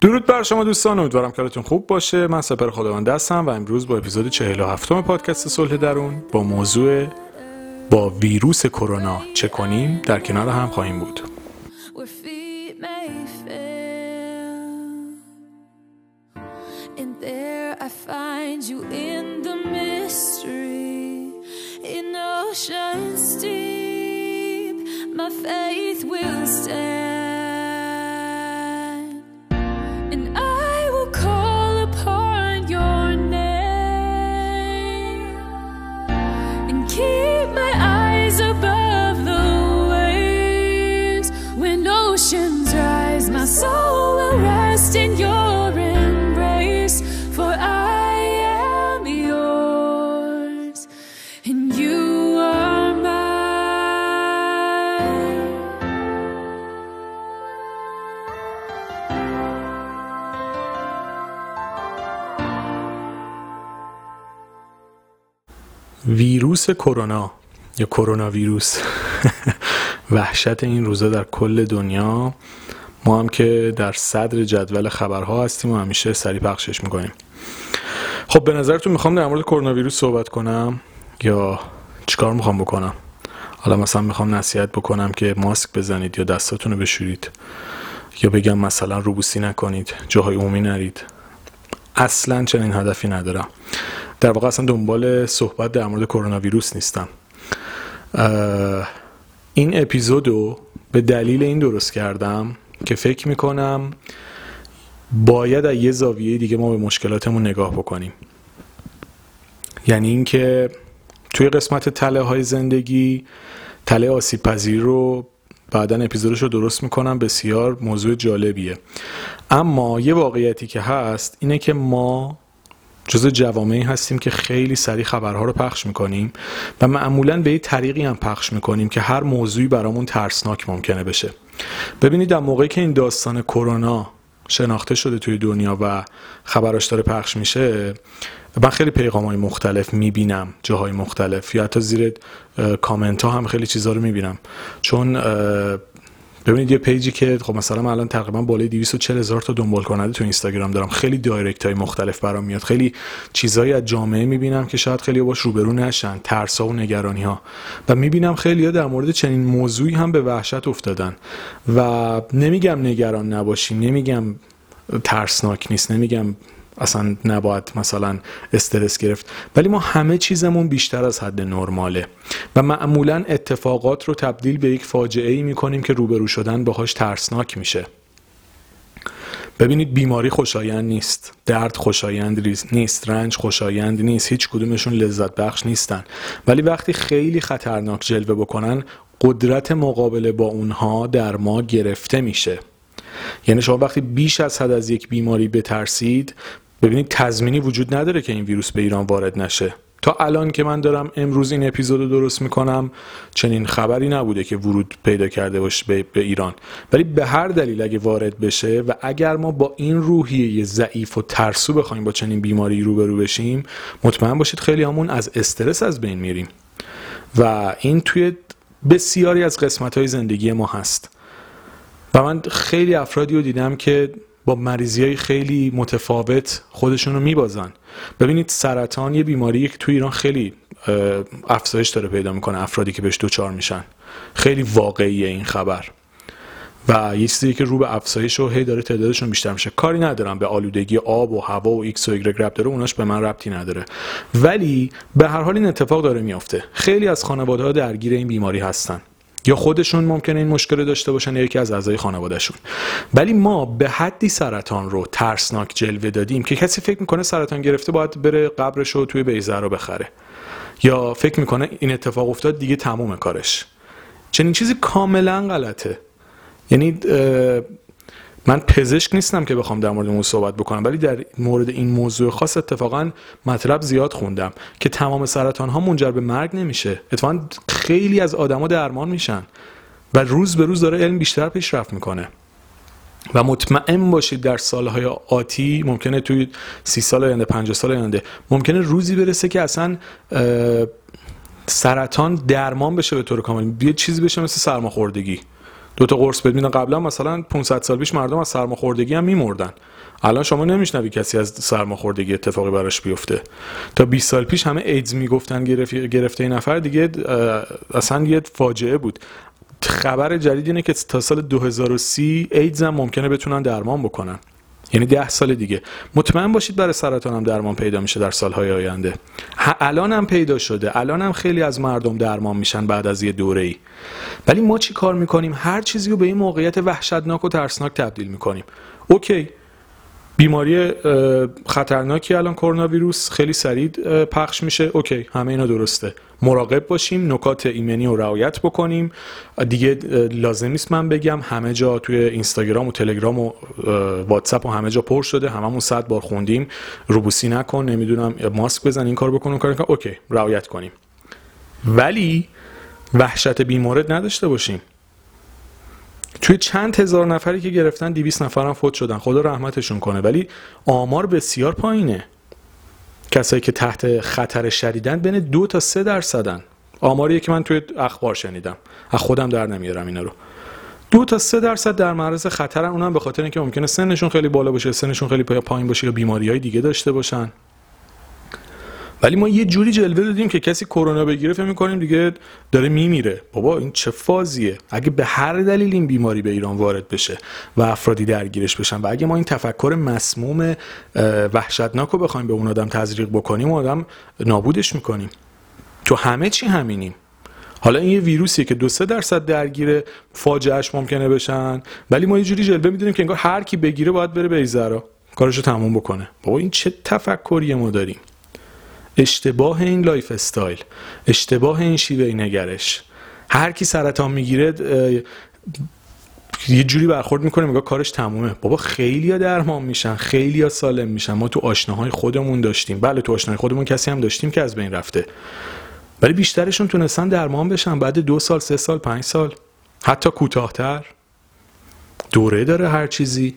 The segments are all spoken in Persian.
درود بر شما دوستان امیدوارم کارتون خوب باشه. من سپر خداوند هستم و امروز با اپیزود 47 پادکست صلح درون با موضوع با ویروس کرونا چه کنیم؟ در کنار هم خواهیم بود. ویروس کرونا یا کرونا ویروس وحشت این روزا در کل دنیا. ما هم که در صدر جدول خبرها هستیم و همیشه سریع پخشش می‌کنیم. خب به نظرتون می‌خوام در مورد کرونا ویروس صحبت کنم یا چیکار می‌خوام بکنم؟ حالا مثلا می‌خوام نصیحت بکنم که ماسک بزنید یا دستاتون رو بشورید یا بگم مثلا روبوسی نکنید جاهای عمومی نرید. اصلا چنین هدفی ندارم. در واقع اصلا دنبال صحبت در مورد کرونا ویروس نیستم این اپیزودو به دلیل این درست کردم که فکر می‌کنم باید از یه زاویه دیگه ما به مشکلاتمون نگاه بکنیم. یعنی اینکه توی قسمت تله های زندگی تله آسیب پذیر رو بعدا اپیزودش رو درست می‌کنم بسیار موضوع جالبیه. اما یه واقعیتی که هست اینه که ما جز جوامعی هستیم که خیلی سریع خبرها رو پخش می‌کنیم و معمولا به یه طریقی هم پخش می‌کنیم که هر موضوعی برامون ترسناک ممکنه بشه. ببینید در موقعی که این داستان کرونا شناخته شده توی دنیا و خبراش داره پخش میشه من خیلی پیغام های مختلف می‌بینم جاهای مختلف یا حتی زیر کامنت ها هم خیلی چیزها رو می‌بینم. چون ببینید یه پیجی که خب مثلا من الان تقریبا بالای 240 هزار تا دنبال کننده تو اینستاگرام دارم. خیلی دایرکت های مختلف برام میاد. خیلی چیزایی از جامعه می‌بینم که شاید خیلی باش روبرو نشن ترس و نگرانی ها و می‌بینم خیلی در مورد چنین موضوعی هم به وحشت افتادن. و نمیگم نگران نباشین نمیگم ترسناک نیست نمیگم اصلا نباید مثلا استرس گرفت. ولی ما همه چیزمون بیشتر از حد نرماله. و معمولا اتفاقات رو تبدیل به یک فاجعه ای می‌کنیم که روبرو شدن باهاش ترسناک میشه. ببینید بیماری خوشایند نیست. درد خوشایند نیست. رنج خوشایند نیست. هیچ کدومشون لذت بخش نیستن. ولی وقتی خیلی خطرناک جلوه بکنن قدرت مقابله با اونها در ما گرفته میشه. یعنی شما وقتی بیش از حد از یک بیماری بترسید ببینید تضمینی وجود نداره که این ویروس به ایران وارد نشه. تا الان که من دارم امروز این اپیزود رو درست می‌کنم چنین خبری نبوده که ورود پیدا کرده باشه به, به ایران. ولی به هر دلیل اگه وارد بشه و اگر ما با این روحیه ضعیف و ترسو بخوایم با چنین بیماری روبرو بشیم مطمئن باشید خیلی همون از استرس از بین میریم. و این توی بسیاری از قسمت های زندگی ما هست. و من خیلی افرادی رو دیدم که با مریضی های خیلی متفاوت خودشون رو میبازن. ببینید سرطان یه بیماری که تو ایران خیلی افزایش داره پیدا می‌کنه افرادی که بهش دوچار میشن. خیلی واقعیه این خبر. و یه چیزی که رو به افزایش و هی داره تعدادشون بیشتر میشه. کاری ندارم به آلودگی آب و هوا و ایکس و ایگرگ ربط داره اوناش به من ربطی نداره. ولی به هر حال این اتفاق داره میافته. خیلی از خانواده ها درگیر این بیماری هستن. یا خودشون ممکنه این مشکل داشته باشن یا یکی از اعضای خانوادهشون. ولی ما به حدی سرطان رو ترسناک جلوه دادیم که کسی فکر می‌کنه سرطان گرفته باید بره قبرش رو توی بهشت زهرا رو بخره. یا فکر می‌کنه این اتفاق افتاد دیگه تموم کارش. چنین چیزی کاملا غلطه. یعنی من پزشک نیستم که بخوام در مورد موضوع صحبت بکنم ولی در مورد این موضوع خاص اتفاقا مطلب زیاد خوندم که تمام سرطان ها منجر به مرگ نمیشه. اتفاقا خیلی از آدما درمان میشن و روز به روز داره علم بیشتر پیشرفت می‌کنه. و مطمئن باشید در سالهای آتی ممکنه توی سی سال آینده پنجاه سال آینده ممکنه روزی برسه که اصلا سرطان درمان بشه به طور کامل. یه چیزی بشه مثل سرماخوردگی. دو تا قرص میدن قبلا مثلا 500 سال پیش مردم از سرماخوردگی هم میمردن. الان شما نمیشنوی کسی از سرماخوردگی اتفاقی براش بیفته. تا 20 سال پیش همه ایدز می‌گفتن گرفت گرفته این نفر دیگه اصلا یه فاجعه بود. خبر جدید اینه که تا سال 2030 ایدز هم ممکنه بتونن درمان بکنن. یعنی ده سال دیگه. مطمئن باشید برای سرطان هم درمان پیدا میشه در سالهای آینده. الان هم پیدا شده. الان هم خیلی از مردم درمان میشن بعد از یه دوره ای ولی ما چی کار می‌کنیم؟ هر چیزی رو به این موقعیت وحشتناک و ترسناک تبدیل می‌کنیم. okay. بیماری خطرناکی الان کرونا ویروس خیلی سریع پخش میشه. okay. همه اینا درسته. مراقب باشیم نکات ایمنی رو رعایت بکنیم. دیگه لازم نیست من بگم همه جا توی اینستاگرام و تلگرام و واتساپ و همه جا پر شده. هممون صد بار خوندیم. روبوسی نکن نمی‌دونم ماسک بزن این کار بکن کار کن اوکی رعایت کنیم. ولی وحشت بیمورد نداشته باشیم. توی چند هزار نفری که گرفتن 200 نفر هم فوت شدن. خدا رحمتشون کنه. ولی آمار بسیار پایینه. کسایی که تحت خطر شدیدن بین دو تا سه درصدن. آماریه که من توی اخبار شنیدم. از خودم در نمیارم اینا رو. دو تا سه درصد در معرض خطرن. اونم به خاطر اینکه ممکنه سنشون خیلی بالا باشه سنشون خیلی پا- پایین باشه یا بیماری های دیگه داشته باشن. ولی ما یه جوری جلوه دادیم که کسی کرونا بگیره فکر می‌کنیم دیگه داره میمیره. بابا این چه فازیه؟ اگه به هر دلیل این بیماری به ایران وارد بشه و افرادی درگیرش بشن و اگه ما این تفکر مسموم وحشتناک رو بخوایم به اون آدم تزریق بکنیم اون آدم نابودش می‌کنیم. تو همه چی همینیم. حالا این یه ویروسیه که دو سه درصد درگیر فاجعهش ممکنه بشن ولی ما یه جوری جلوه می‌دیم که انگار هر کی بگیره باید بره به کارشو تموم بکنه. بابا این چه تفکریه ما داریم؟ اشتباه این lifestyle اشتباه این شیوه نگرش. هر کی سرطان می‌گیره یه جوری برخورد می‌کنه میگه کارش تمومه. بابا خیلی درمان میشن خیلی سالم میشن. ما تو آشناهای خودمون داشتیم. بله تو آشناهای خودمون کسی هم داشتیم که از بین رفته. ولی بیشترشون تونستن درمان بشن بعد دو سال سه سال پنج سال. حتی کوتاهتر. دوره داره هر چیزی.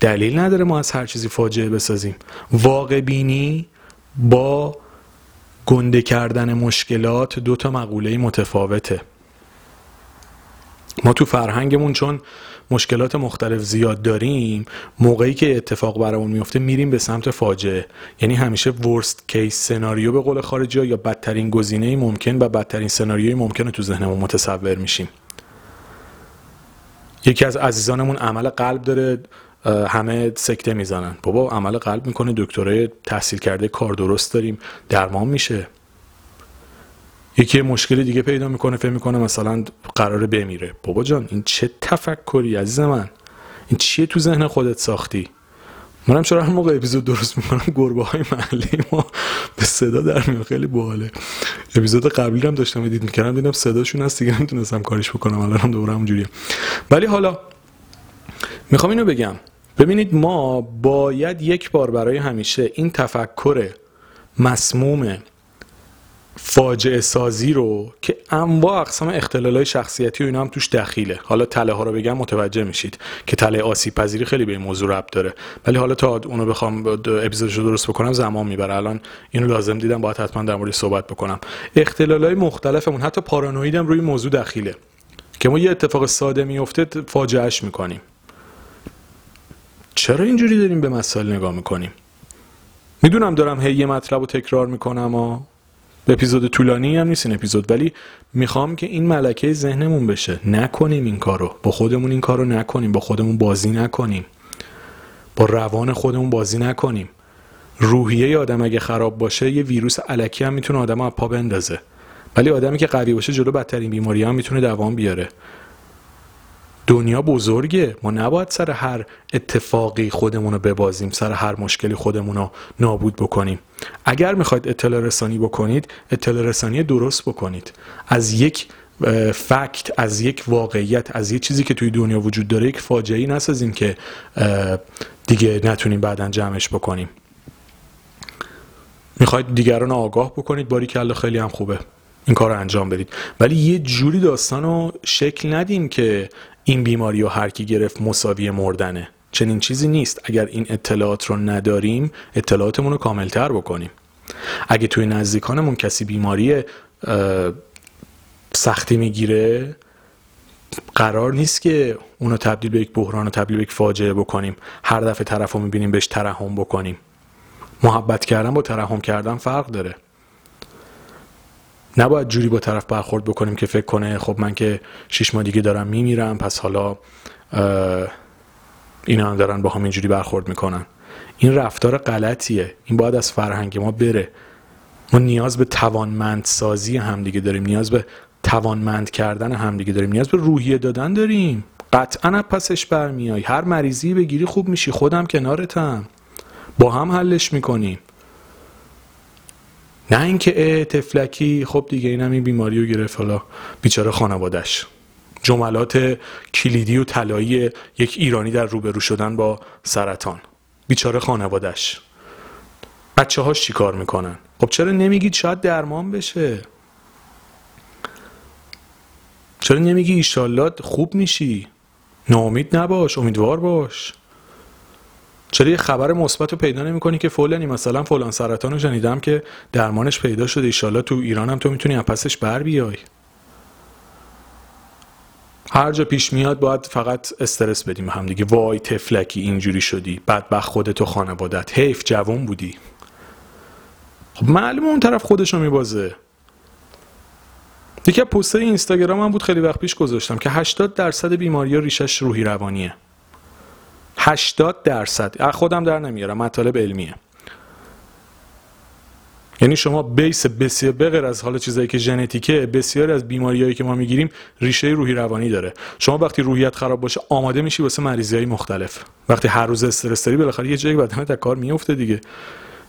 دلیل نداره ما از هر چیزی فاجعه بسازیم. واقع بینی با گنده کردن مشکلات دو تا مقوله متفاوته. ما تو فرهنگمون چون مشکلات مختلف زیاد داریم موقعی که اتفاق برامون میفته میریم به سمت فاجعه. یعنی همیشه ورست کیس سناریو به قول خارجی یا بدترین گزینه ممکن و بدترین سناریوی ممکن رو تو ذهنمون متصور میشیم. یکی از عزیزانمون عمل قلب داره همه سکته می‌زنن. بابا عمل قلب می‌کنه دکترای تحصیل کرده کار درست داریم. درمان میشه. یکی یه مشکل دیگه پیدا می‌کنه فکر می‌کنه مثلا قراره بمیره بابا جان این چه تفکری عزیز من؟ این چیه تو ذهن خودت ساختی؟ منم چرا هر موقع اپیزود درست می‌کنم؟ گربه های محلی ما به صدا در میاد. خیلی باحاله. اپیزود قبلی هم داشتم ادیت می‌کردم. دیدم صداشون هست دیگه نمی‌تونستم کارش بکنم. الان هم دوباره همونجوریه. ولی حالا می‌خوام اینو بگم. ببینید ما باید یک بار برای همیشه این تفکر مسموم فاجعه سازی رو که انواع اقسام اختلالای شخصیتی و اینا هم توش دخیله. حالا تله ها رو بگم متوجه میشید که تله آسیب پذیری خیلی به این موضوع ربط داره. ولی حالا تا اونو بخوام اپیزودش رو درست بکنم زمان می‌بره. الان اینو لازم دیدم باید حتما در موردش صحبت بکنم. اختلالای مختلفمون حتی پارانوید هم روی موضوع دخیله. که ما یه اتفاق ساده میفته فاجعهش می‌کنیم. چرا اینجوری داریم به مسائل نگاه می‌کنیم؟ می‌دونم دارم هی یه مطلب رو تکرار می‌کنم و اپیزود طولانی هم نیست این اپیزود ولی می‌خوام که این ملکه ذهنمون بشه. نکنیم این کارو. با خودمون این کارو نکنیم. با خودمون بازی نکنیم. با روان خودمون بازی نکنیم. روحیه آدم اگه خراب باشه یه ویروس علکی هم می‌تونه آدم از پا بندازه. ولی آدمی که قوی باشه جلو بدترین بیماری هم می‌تونه دوام بیاره. دنیا بزرگه. ما نباید سر هر اتفاقی خودمون رو ببازیم سر هر مشکلی خودمون رو نابود بکنیم. اگر می‌خواید اطلاع رسانی بکنید اطلاع رسانی درست بکنید. از یک فکت از یک واقعیت از یک چیزی که توی دنیا وجود داره یک فاجعه نسازیم که دیگه نتونیم بعدا جمعش بکنیم. می‌خواید دیگران آگاه بکنید باری کلا خیلی هم خوبه. این کار رو انجام بدید. ولی یه جوری داستان رو شکل ندیم که این بیماری رو هر کی گرفت مساوی مردنه. چنین چیزی نیست. اگر این اطلاعات رو نداریم اطلاعاتمون رو کاملتر بکنیم. اگه توی نزدیکانمون کسی بیماری سختی می‌گیره قرار نیست که اونو تبدیل به یک بحران و تبدیل به یک فاجعه بکنیم. هر دفعه طرف رو می‌بینیم بهش ترحم بکنیم. محبت کردن با ترحم کردن فرق داره. نباید جوری با طرف برخورد بکنیم که فکر کنه خب من که شیش ماه دیگه دارم میمیرم پس حالا اینا هم دارن با هم اینجوری برخورد می‌کنن. این رفتار غلطیه. این باید از فرهنگ ما بره. ما نیاز به توانمند سازی همدیگه داریم. نیاز به توانمند کردن همدیگه داریم. نیاز به روحیه دادن داریم. قطعا پسش برمیای. هر مریضی بگیری خوب میشی. خودم کنارتم. با هم حلش می‌کنیم. نه اینکه تفلکی خب دیگه اینم این بیماری رو گرفت حالا بیچاره خانوادش جملات کلیدی و طلایی یک ایرانی در روبرو شدن با سرطان. بیچاره خانوادش بچه هاش چی کار می‌کنن؟ خب چرا نمیگید شاید درمان بشه؟ چرا نمیگی ایشالله خوب میشی؟ ناامید نباش امیدوار باش. چرا یه خبر مثبت رو پیدا نمی‌کنی که فلانی؟ مثلا فلان سرطان رو شنیدم که درمانش پیدا شده. ایشالله تو ایران هم تو می‌تونی از پسش بر بیای. هر جا پیش میاد باید فقط استرس بدیم هم دیگه. وای تفلکی اینجوری شدی. بدبخت خودت و خانوادت. حیف جوان بودی. خب معلومه اون طرف خودش رو میبازه. یکی از پستای اینستاگرام هم بود خیلی وقت پیش گذاشتم که 80 درصد بیماری ها ریشش روحی روانیه. 80 درصد. خودم در نمیارم مطالب علمیه. یعنی شما بیس بسیار بغیر از حال چیزایی که ژنتیکه بسیاری از بیماریایی که ما می‌گیریم ریشه روحی روانی داره. شما وقتی روحیت خراب باشه آماده میشی واسه مریضی های مختلف. وقتی هر روز استرس داری بالاخره یه جایی بدنت از کار میفته دیگه.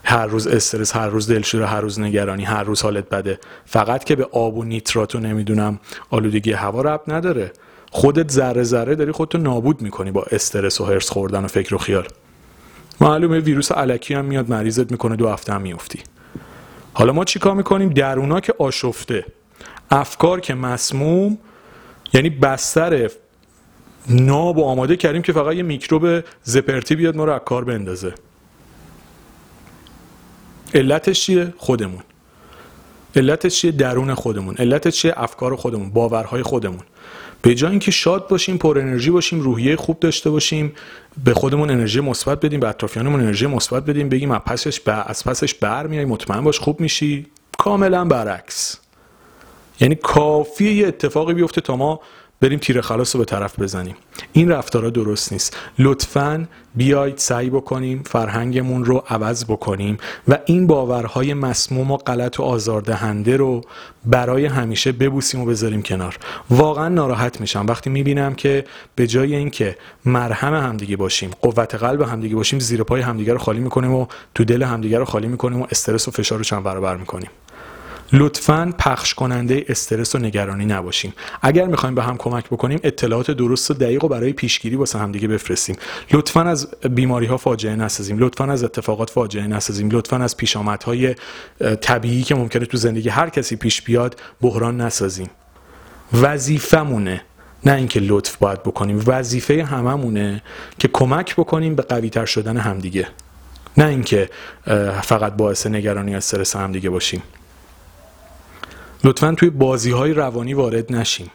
هر روز استرس هر روز دلشوره هر روز نگرانی هر روز حالت بده. فقط که به آب و نیترات و نمی‌دونم آلودگی هوا رب نداره. خودت ذره ذره داری خودتو نابود می‌کنی با استرس و هرس خوردن و فکر و خیال. معلومه ویروس علکی هم میاد مریضت می‌کنه دو هفته هم میفتی حالا ما چیکار می‌کنیم؟ درونا که آشفته. افکار که مسموم یعنی بستر ناب و آماده کردیم که فقط یه میکروب زپرتی بیاد ما رو از کار بندازه. علتش چیه؟ خودمون. علتش چیه؟ درون خودمون. علتش چیه؟ افکار خودمون باورهای خودمون. به جای اینکه شاد باشیم پر انرژی باشیم روحیه خوب داشته باشیم به خودمون انرژی مثبت بدیم به اطرافیانمون انرژی مثبت بدیم بگیم از پسش بر از پسش برمیای مطمئن باش خوب میشی. کاملا برعکس. یعنی کافیه یه اتفاقی بیفته تا ما بریم تیر خلاص رو به طرف بزنیم. این رفتارا درست نیست. لطفا بیایید سعی بکنیم فرهنگمون رو عوض بکنیم و این باورهای مسموم و غلط و آزاردهنده رو برای همیشه ببوسیم و بذاریم کنار. واقعا ناراحت میشم. وقتی می‌بینم که به جای اینکه مرهم همدیگه باشیم قوت قلب همدیگه باشیم زیر پای همدیگه رو خالی می‌کنیم و تو دل همدیگه رو خالی می‌کنیم و استرس و فشار رو چند برابر می‌کنیم. لطفا پخش کننده استرس و نگرانی نباشیم. اگر می‌خوایم به هم کمک بکنیم اطلاعات درست و دقیق و برای پیشگیری واسه همدیگه بفرستیم. لطفا از بیماری ها فاجعه نسازیم. لطفا از اتفاقات فاجعه نسازیم. لطفا از پیشامدهای طبیعی که ممکنه تو زندگی هر کسی پیش بیاد بحران نسازیم. وظیفمونه نه اینکه لطف باید بکنیم. وظیفه هممونه که کمک بکنیم به قویتر شدن همدیگه. نه اینکه فقط باعث نگرانی و استرس همدیگه باشیم. لطفا توی بازی های روانی وارد نشیم.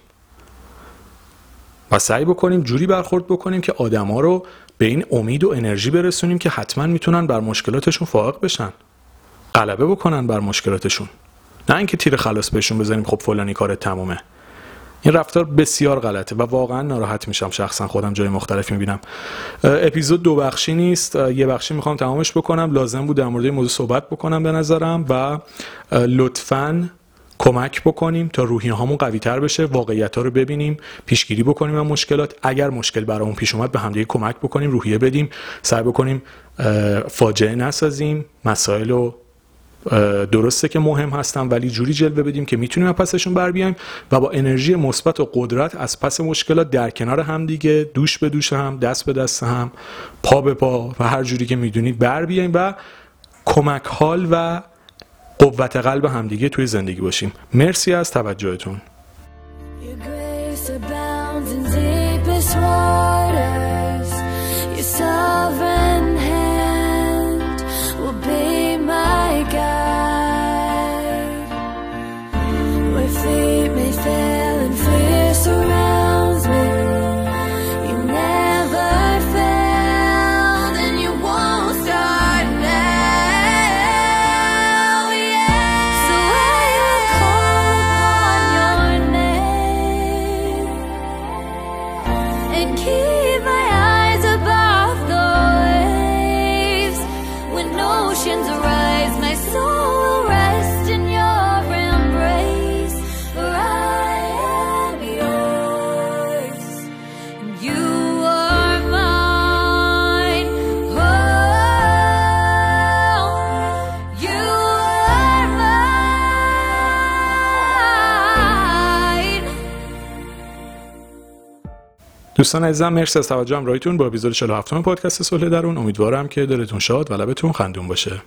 و سعی بکنیم جوری برخورد بکنیم که آدما رو به این امید و انرژی برسونیم که حتما می‌تونن بر مشکلاتشون فائق بشن. غلبه بکنن بر مشکلاتشون. نه اینکه تیر خلاص بهشون بزنیم خب فلانی کار تمومه. این رفتار بسیار غلطه و واقعا ناراحت میشم شخصا خودم جای مختلفی می‌بینم. اپیزود دو بخشی نیست. یه بخشی می‌خوام تمامش بکنم. لازم بود در مورد موضوع صحبت بکنم به نظرم و لطفاً کمک بکنیم تا روحی هامون قوی تر بشه واقعیت ها رو ببینیم پیشگیری بکنیم از مشکلات. اگر مشکل برامون پیش اومد به همدیگه کمک بکنیم روحیه بدیم سعی بکنیم فاجعه نسازیم. مسائل رو درسته که مهم هستن ولی جوری جلوه بدیم که می‌تونیم از پسشون بر بیایم و با انرژی مثبت و قدرت از پس مشکلات در کنار هم دیگه دوش به دوش هم دست به دست هم پا به پا و هر جوری که می‌دونید بر بیایم و کمک حال و قوت قلب همدیگه توی زندگی باشیم. مرسی از توجهتون. دوستان عزیزم مرسی از توجه همراهیتون با اپیزود 47 پادکست صلح درون. امیدوارم که دلتون شاد و لبتون خندون باشه.